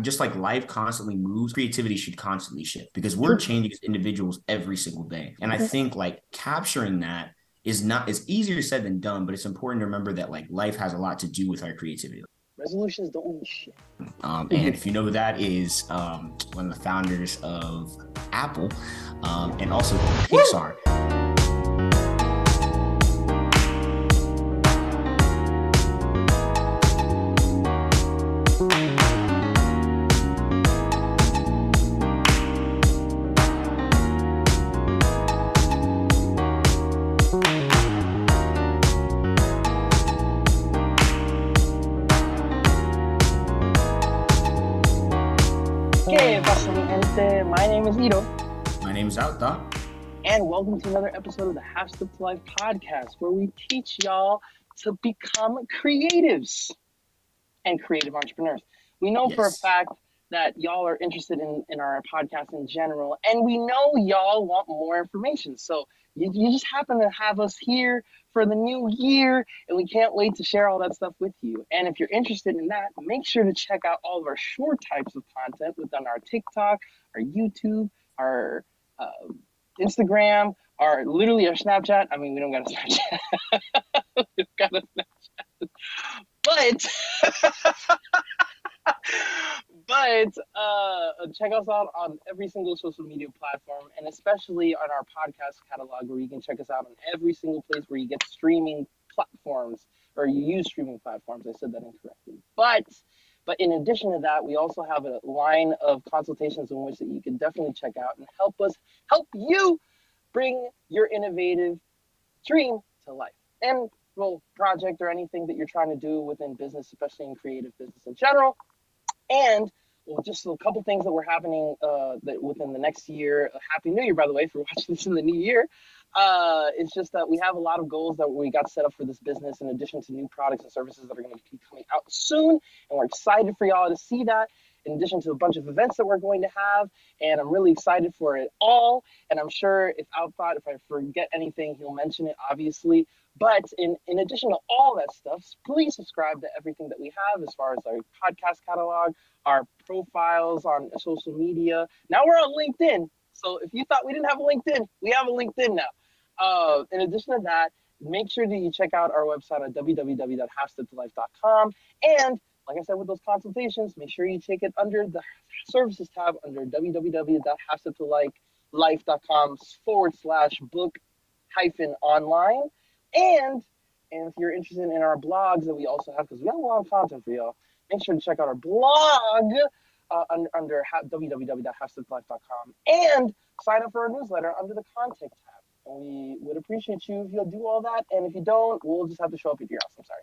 just like life constantly moves, creativity should constantly shift because we're changing as individuals every single day. And I think like capturing that is not it's easier said than done, but it's important to remember that like life has a lot to do with our creativity. Resolutions don't mean shit. Um, and if you know who that is, um, one of the founders of Apple um, and also Pixar. ¿Qué gente? My name is Ito, My name is Outthought. and welcome to another episode of the Half Step to Life podcast, where we teach y'all to become creatives and creative entrepreneurs. We know for a fact that y'all are interested in, in our podcast in general, and we know y'all want more information. So you, you just happen to have us here for the new year, and we can't wait to share all that stuff with you. And if you're interested in that, make sure to check out all of our short types of content within our TikTok, our YouTube, our uh, Instagram, our literally our Snapchat. I mean, we don't got a Snapchat. We've got a Snapchat. But but uh, check us out on every single social media platform and especially on our podcast catalog where you can check us out on every single place where you get streaming platforms or you use streaming platforms. I said that incorrectly. But but in addition to that, we also have a line of consultations in which that you can definitely check out and help us help you bring your innovative dream to life. And well, project or anything that you're trying to do within business, especially in creative business in general. And well, just a couple things that were happening uh, that within the next year. Uh, Happy New Year, by the way, for watching this in the new year. Uh, it's just that we have a lot of goals that we got set up for this business, in addition to new products and services that are going to be coming out soon, and we're excited for y'all to see that. In addition to a bunch of events that we're going to have, and I'm really excited for it all. And I'm sure if Outthought, if I forget anything, he'll mention it, obviously. But in, in addition to all that stuff, please subscribe to everything that we have as far as our podcast catalog, our profiles on social media. Now we're on LinkedIn. So if you thought we didn't have a LinkedIn, we have a LinkedIn now. Uh, in addition to that, make sure that you check out our website at www.halfsteptolife.com. And like I said, with those consultations, make sure you take it under the services tab under www.halfsteptolife.com forward slash book hyphen online. And and if you're interested in our blogs that we also have, because we have a lot of content for y'all, make sure to check out our blog uh, under, under and sign up for our newsletter under the contact tab. And we would appreciate you if you'll do all that. And if you don't, we'll just have to show up at your house. I'm sorry.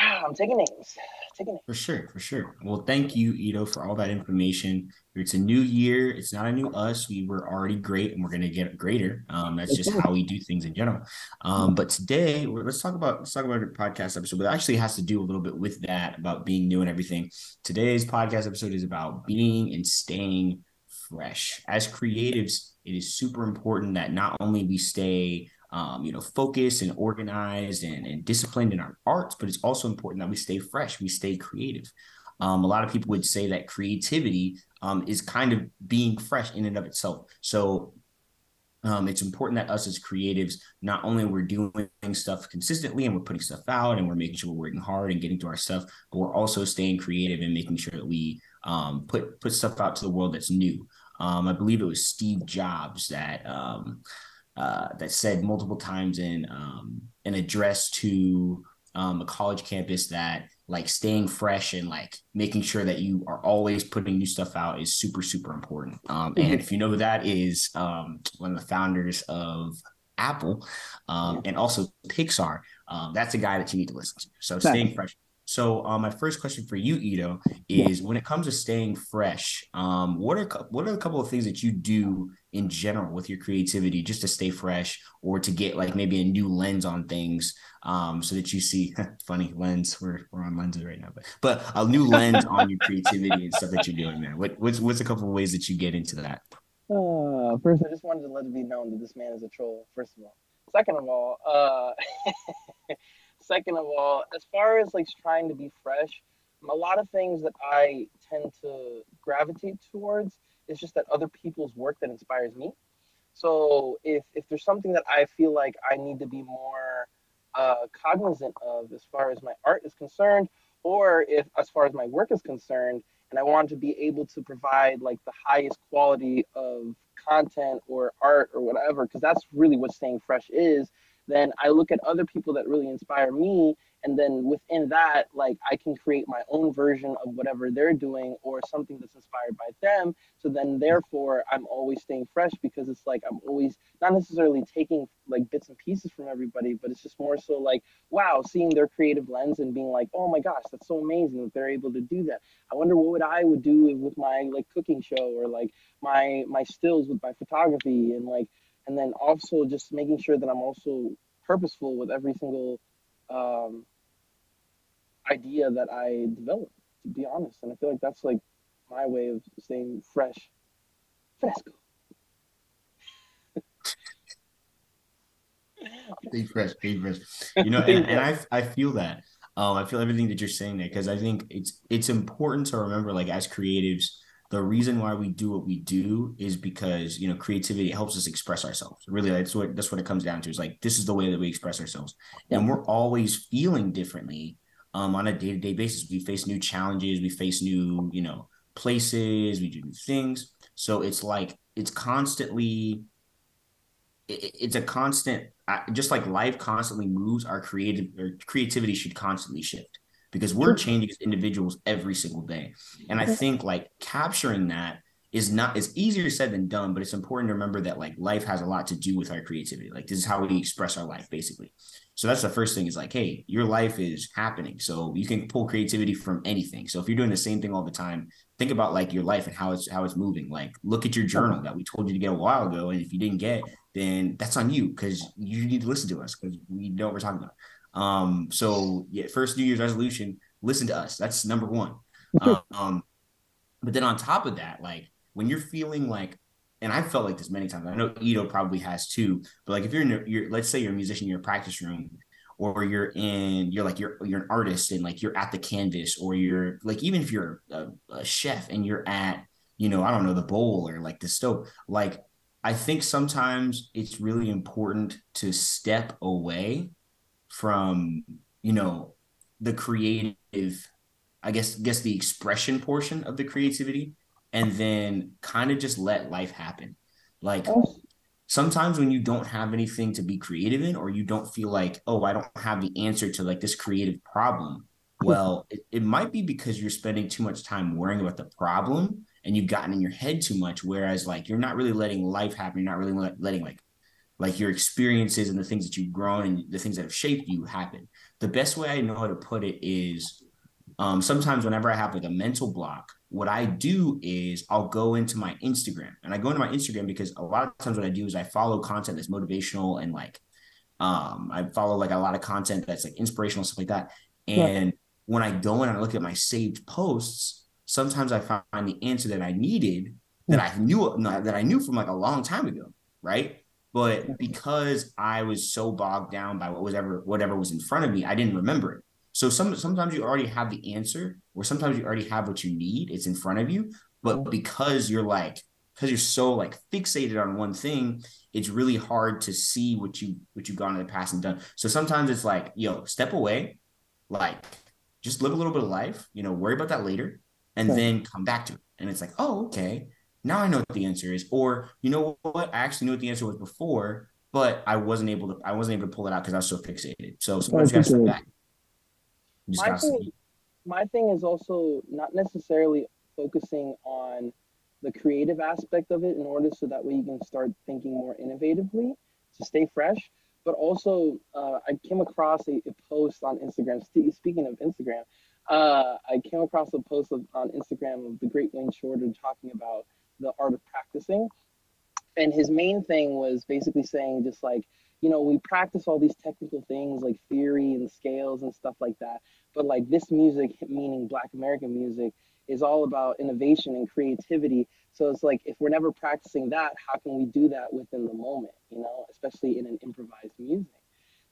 I'm taking names. Taking names. For sure, for sure. Well, thank you, Ito, for all that information. It's a new year. It's not a new us. We were already great, and we're gonna get greater. Um, that's just how we do things in general. Um, but today, let's talk about let's talk about a podcast episode. But it actually has to do a little bit with that about being new and everything. Today's podcast episode is about being and staying fresh. As creatives, it is super important that not only we stay um, you know, focused and organized and, and disciplined in our arts, but it's also important that we stay fresh, we stay creative. Um, a lot of people would say that creativity um, is kind of being fresh in and of itself. So um, it's important that us as creatives, not only we're doing stuff consistently and we're putting stuff out and we're making sure we're working hard and getting to our stuff, but we're also staying creative and making sure that we um, put put stuff out to the world that's new. Um, I believe it was Steve Jobs that um, uh, that said multiple times in um, an address to um, a college campus that like staying fresh and like making sure that you are always putting new stuff out is super super important. Um. And if you know who that is, um, one of the founders of Apple um, and also Pixar, um, that's a guy that you need to listen to. So staying fresh. So um, my first question for you, Ito, is when it comes to staying fresh, um, what are what are a couple of things that you do in general with your creativity just to stay fresh or to get like maybe a new lens on things um, so that you see funny lens we're, we're on lenses right now but but a new lens on your creativity and stuff that you're doing man what, what's what's a couple of ways that you get into that Uh, first, I just wanted to let it be known that this man is a troll. First of all, second of all, uh, second of all, as far as like trying to be fresh, a lot of things that I tend to gravitate towards is just that other people's work that inspires me. So if if there's something that I feel like I need to be more uh, cognizant of as far as my art is concerned, or if as far as my work is concerned, and I want to be able to provide like the highest quality of content or art or whatever, because that's really what staying fresh is, then I look at other people that really inspire me and then within that like i can create my own version of whatever they're doing or something that's inspired by them. So then therefore i'm always staying fresh because it's like i'm always not necessarily taking like bits and pieces from everybody but it's just more so like wow seeing their creative lens and being like oh my gosh that's so amazing that they're able to do that. I wonder what would i would do with my like cooking show or like my my stills with my photography and like and then also just making sure that i'm also purposeful with every single um, idea that I develop. to be honest. And I feel like that's like my way of staying fresh. Fresco. stay fresh, stay fresh. You know, and, and I I feel that. Um, I feel everything that you're saying there because I think it's it's important to remember, like as creatives, the reason why we do what we do is because you know creativity helps us express ourselves. Really that's what that's what it comes down to. Is like this is the way that we express ourselves. And we're always feeling differently um, on a day-to-day basis. We face new challenges we face new you know places we do new things. So it's like it's constantly it, it's a constant just like life constantly moves our creative or creativity should constantly shift because we're changing as individuals every single day. And I think like capturing that is not it's easier said than done, but it's important to remember that like life has a lot to do with our creativity. Like this is how we express our life basically. So that's the first thing is like, hey, your life is happening. So you can pull creativity from anything. So if you're doing the same thing all the time, think about like your life and how it's how it's moving. Like look at your journal that we told you to get a while ago. And if you didn't get, then that's on you because you need to listen to us because we know what we're talking about. Um, so yeah, first New Year's resolution, listen to us. That's number one. um, but then on top of that, like when you're feeling like, and I've felt like this many times. I know Ito probably has too. But like if you're in, a, you're let's say you're a musician, you're a practice room, or you're in, you're like you're you're an artist and like you're at the canvas, or you're like even if you're a, a chef and you're at, you know, I don't know the bowl or like the stove, like I think sometimes it's really important to step away from you know the creative i guess guess the expression portion of the creativity and then kind of just let life happen. Like sometimes when you don't have anything to be creative in or you don't feel like oh i don't have the answer to like this creative problem hmm. well it, it might be because you're spending too much time worrying about the problem and you've gotten in your head too much whereas like you're not really letting life happen you're not really letting like like your experiences and the things that you've grown and the things that have shaped you happen. The best way I know how to put it is um, sometimes whenever I have like a mental block, what I do is I'll go into my Instagram and I go into my Instagram because a lot of times what I do is I follow content that's motivational and like um, I follow like a lot of content that's like inspirational stuff like that. And yeah. when I go in and I look at my saved posts, sometimes I find the answer that I needed that I knew that I knew from like a long time ago, right? But because I was so bogged down by what was ever whatever was in front of me, I didn't remember it. So some sometimes you already have the answer, or sometimes you already have what you need. It's in front of you, but mm-hmm. because you're like because you're so like fixated on one thing, it's really hard to see what you what you've gone in the past and done. So sometimes it's like, yo, step away, like just live a little bit of life, you know, worry about that later, and then come back to it. And it's like, oh, okay now I know what the answer is. Or you know what? I actually knew what the answer was before, but I wasn't able to I wasn't able to pull it out because I was so fixated. So sometimes you gotta step back. My thing, my thing is also not necessarily focusing on the creative aspect of it in order so that way you can start thinking more innovatively to stay fresh. But also, uh, I came across a, a post on Instagram. Speaking of Instagram, uh, I came across a post of, on Instagram of the great Wayne Shorter talking about the art of practicing. And his main thing was basically saying just like, you know, we practice all these technical things like theory and scales and stuff like that. But like this music, meaning Black American music, is all about innovation and creativity. So it's like if we're never practicing that, how can we do that within the moment, you know, especially in an improvised music?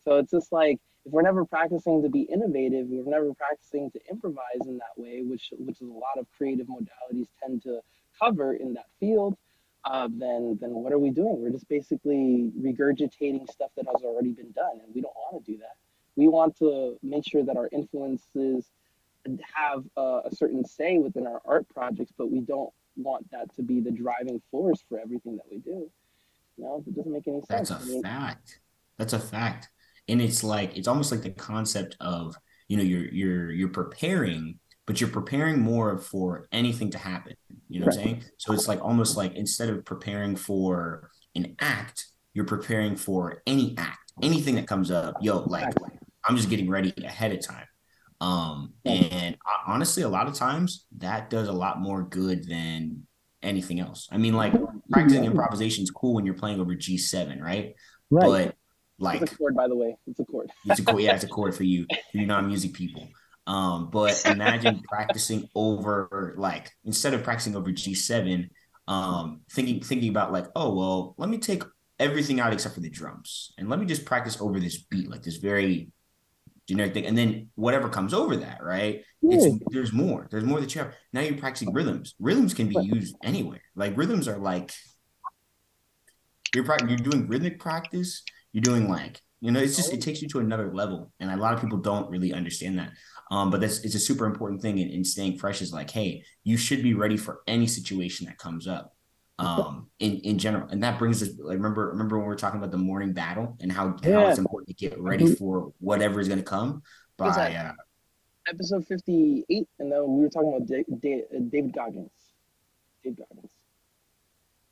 So it's just like if we're never practicing to be innovative, we're never practicing to improvise in that way, which which is a lot of creative modalities tend to cover in that field. Uh, then then what are we doing? We're just basically regurgitating stuff that has already been done, and we don't want to do that. We want to make sure that our influences have uh, a certain say within our art projects, but we don't want that to be the driving force for everything that we do. No, it doesn't make any sense. That's a I mean, fact. That's a fact. And it's like it's almost like the concept of you know you're you're you're preparing, but you're preparing more for anything to happen. You know right. what I'm saying? So it's like almost like instead of preparing for an act, you're preparing for any act, anything that comes up. Yo, like I'm just getting ready ahead of time. Um, and honestly, a lot of times that does a lot more good than anything else. I mean, like practicing improvisation is cool when you're playing over G7, right? Right. But like it's a chord, by the way. It's a chord. it's a chord. Yeah, it's a chord for you. You're non-music people. Um, but imagine practicing over like instead of practicing over G7, um, thinking thinking about like, oh well, let me take everything out except for the drums, and let me just practice over this beat, like this very generic thing, and then whatever comes over that, right? Yeah. It's there's more. There's more that you have. Now you're practicing rhythms. Rhythms can be used anywhere. Like rhythms are like you're you're doing rhythmic practice. You're doing like you know, it's just it takes you to another level, and a lot of people don't really understand that. Um, but that's it's a super important thing in, in staying fresh. Is like, hey, you should be ready for any situation that comes up um in in general. And that brings us like remember remember when we were talking about the morning battle and how, yeah. how it's important to get ready mm-hmm. for whatever is going to come by uh, episode 58 and then we were talking about da- da- uh, david goggins. David goggins.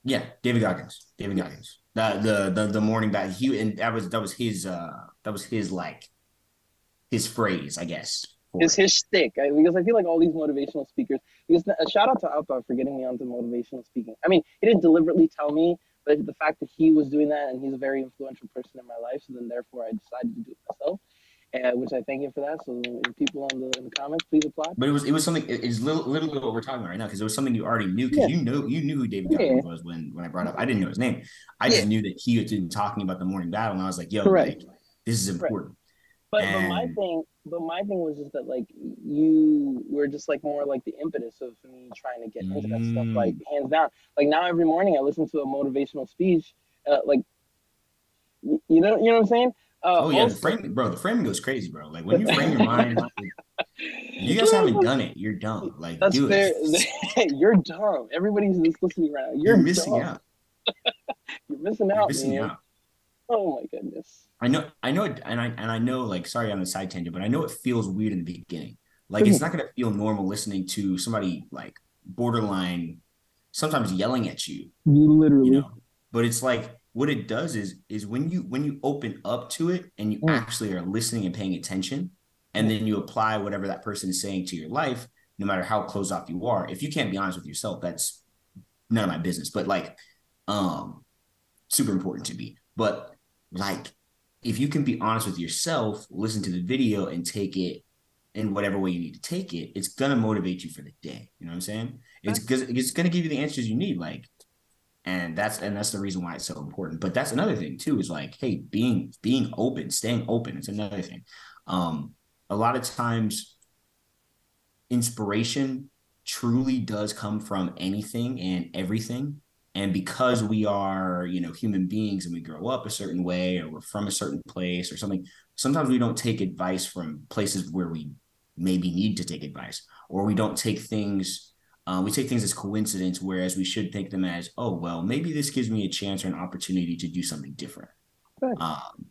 Yeah david goggins. David goggins. The the the, the morning battle he and that was that was his uh that was his like his phrase i guess is his stick because I feel like all these motivational speakers. Because a shout out to Alpha for getting me onto motivational speaking. I mean, he didn't deliberately tell me, but the fact that he was doing that and he's a very influential person in my life, so then therefore I decided to do it myself. And which I thank him for that. So people on the in the comments, please apply. But it was it was something. It's literally what we're talking about right now because it was something you already knew because yeah. you know you knew who David yeah. was when when I brought up. I didn't know his name. I just knew that he had been talking about the morning battle, and I was like, "Yo, like, this is important." But, and... but my thing, but my thing was just that like you were just like more like the impetus of me trying to get into that stuff, like mm. hands down. Like now every morning I listen to a motivational speech, uh, like you know, you know what I'm saying? Uh, oh yeah, also, the framing, bro. The framing goes crazy, bro. Like when you frame your mind, like, you guys haven't done it. You're dumb. Like that's do fair. It. you're dumb. Everybody's just listening right now. You're, you're missing dumb. out. you're missing out, you're missing man. Out. Oh my goodness. I know, I know, and I and I know, like, sorry on the side tangent, but I know it feels weird in the beginning. Like, it's not gonna feel normal listening to somebody like borderline, sometimes yelling at you. Literally, you know. But it's like what it does is is when you when you open up to it and you mm. actually are listening and paying attention, and then you apply whatever that person is saying to your life, no matter how closed off you are. If you can't be honest with yourself, that's none of my business. But like, um, super important to me. But like if you can be honest with yourself, listen to the video and take it in whatever way you need to take it, it's gonna motivate you for the day. You know what I'm saying? It's because it's gonna give you the answers you need. Like, and that's and that's the reason why it's so important. But that's another thing too, is like, hey, being being open, staying open. It's another thing. Um, a lot of times inspiration truly does come from anything and everything and because we are you know human beings and we grow up a certain way or we're from a certain place or something sometimes we don't take advice from places where we maybe need to take advice or we don't take things uh, we take things as coincidence whereas we should take them as oh well maybe this gives me a chance or an opportunity to do something different. Um,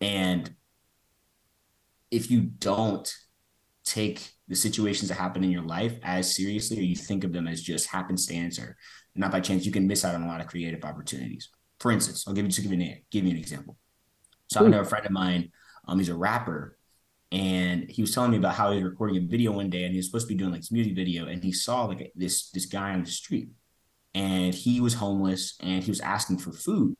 and if you don't take the situations that happen in your life as seriously or you think of them as just happenstance or not by chance, you can miss out on a lot of creative opportunities. For instance, I'll give you to give you an give you an example. So I know a friend of mine, um, he's a rapper, and he was telling me about how he was recording a video one day, and he was supposed to be doing like this music video, and he saw like this this guy on the street, and he was homeless, and he was asking for food,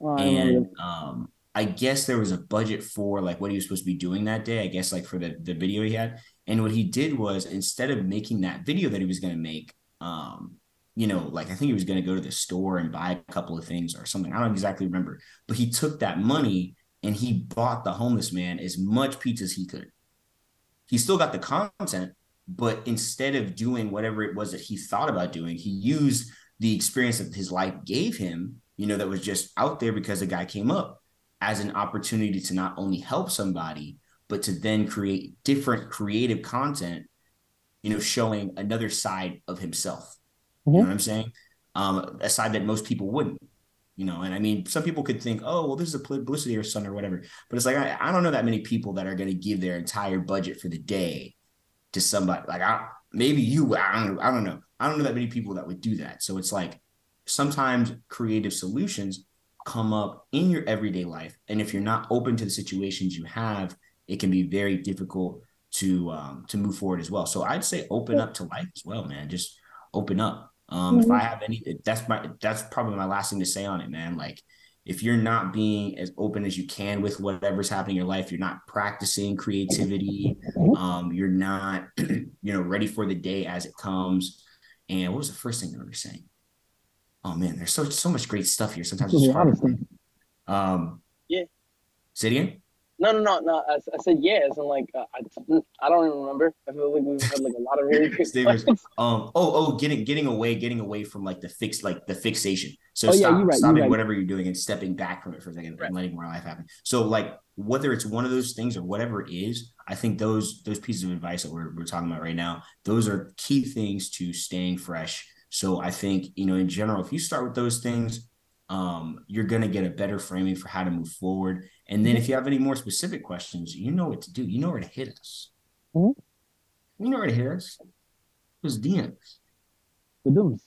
oh, and um, I guess there was a budget for like what he was supposed to be doing that day. I guess like for the the video he had, and what he did was instead of making that video that he was going to make, um, you know, like I think he was going to go to the store and buy a couple of things or something. I don't exactly remember, but he took that money and he bought the homeless man as much pizza as he could. He still got the content, but instead of doing whatever it was that he thought about doing, he used the experience that his life gave him, you know, that was just out there because the guy came up as an opportunity to not only help somebody, but to then create different creative content, you know, showing another side of himself. Mm-hmm. You know what I'm saying? Um, a side that most people wouldn't you know? And i mean some people could think oh well this is a publicity or something or whatever. But it's like i, I don't know that many people that are going to give their entire budget for the day to somebody like i maybe you i don't i don't know. I don't know that many people that would do that. So it's like sometimes creative solutions come up in your everyday life and if you're not open to the situations you have it can be very difficult to um to move forward as well. So i'd say open up to life as well man. Just open up um, mm-hmm. If I mm-hmm. have any, that's my that's probably my last thing to say on it, man. Like if you're not being as open as you can with whatever's happening in your life, you're not practicing creativity, um, you're not, you know, ready for the day as it comes. And what was the first thing they were saying? Oh man, there's so so much great stuff here. Sometimes it's hard. Um, yeah. Say it again. No, no, no, no. I, I said yes, and like uh, I, I don't even remember. I feel like we've had like a lot of really good Um. Oh, oh, getting getting away, getting away from like the fix, like the fixation. So oh, stop, yeah, right, stopping right. whatever you're doing and stepping back from it for a second right. and letting more life happen. So like whether it's one of those things or whatever it is, I think those those pieces of advice that we're we're talking about right now, those are key things to staying fresh. So I think you know in general, if you start with those things, um, you're gonna get a better framing for how to move forward and then if you have any more specific questions, you know what to do. You know where to hit us. Mm-hmm. You know where to hit us. It DMs. The DMs.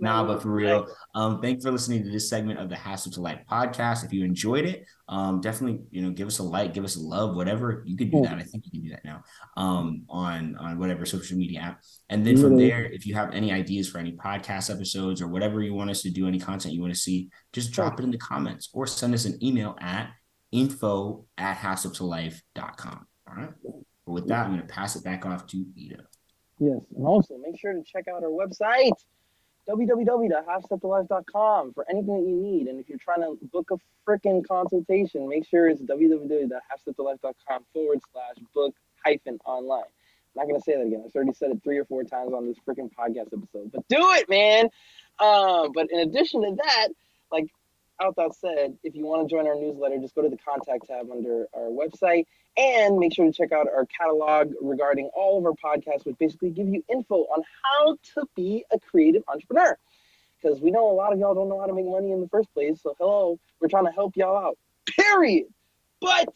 Nah, but for real, um, thanks for listening to this segment of the Half Step to Life podcast. If you enjoyed it, um, definitely, you know, give us a like, give us a love, whatever. You can do that. I think you can do that now um, on on whatever social media app. And then from there, if you have any ideas for any podcast episodes or whatever you want us to do, any content you want to see, just drop it in the comments or send us an email at info at halfsteptolife.com. All right. But with that, I'm going to pass it back off to Ito. Yes. And also make sure to check out our website www.halfsteptolife.com for anything that you need. And if you're trying to book a freaking consultation, make sure it's www.halfsteptolife.com forward slash book hyphen online. I'm not gonna say that again. I've already said it three or four times on this freaking podcast episode, but do it, man. Um, but in addition to that, like Outthought said, if you want to join our newsletter, just go to the contact tab under our website and make sure to check out our catalog regarding all of our podcasts, which basically give you info on how to be a creative entrepreneur. Because we know a lot of y'all don't know how to make money in the first place. So, hello, we're trying to help y'all out, period. But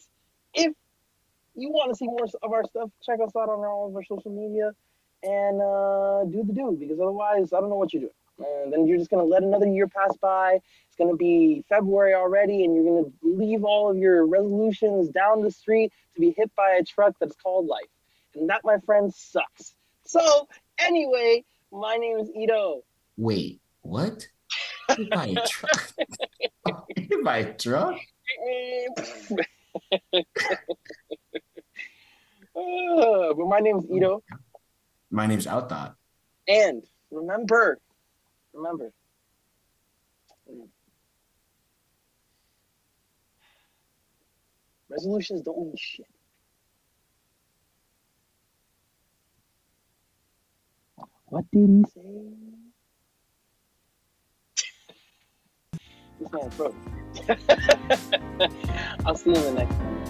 if you want to see more of our stuff, check us out on all of our social media and uh, do the do because otherwise, I don't know what you're doing. And then you're just going to let another year pass by. It's going to be February already, and you're going to leave all of your resolutions down the street to be hit by a truck that's called life. And that, my friend, sucks. So, anyway, my name is Ito. Wait, what? Hit by a truck? hit by a truck? uh, but my name is Ito. My name's Outthought. And remember, Remember, resolutions don't mean shit. What did he say? this man froze. I'll see you in the next one.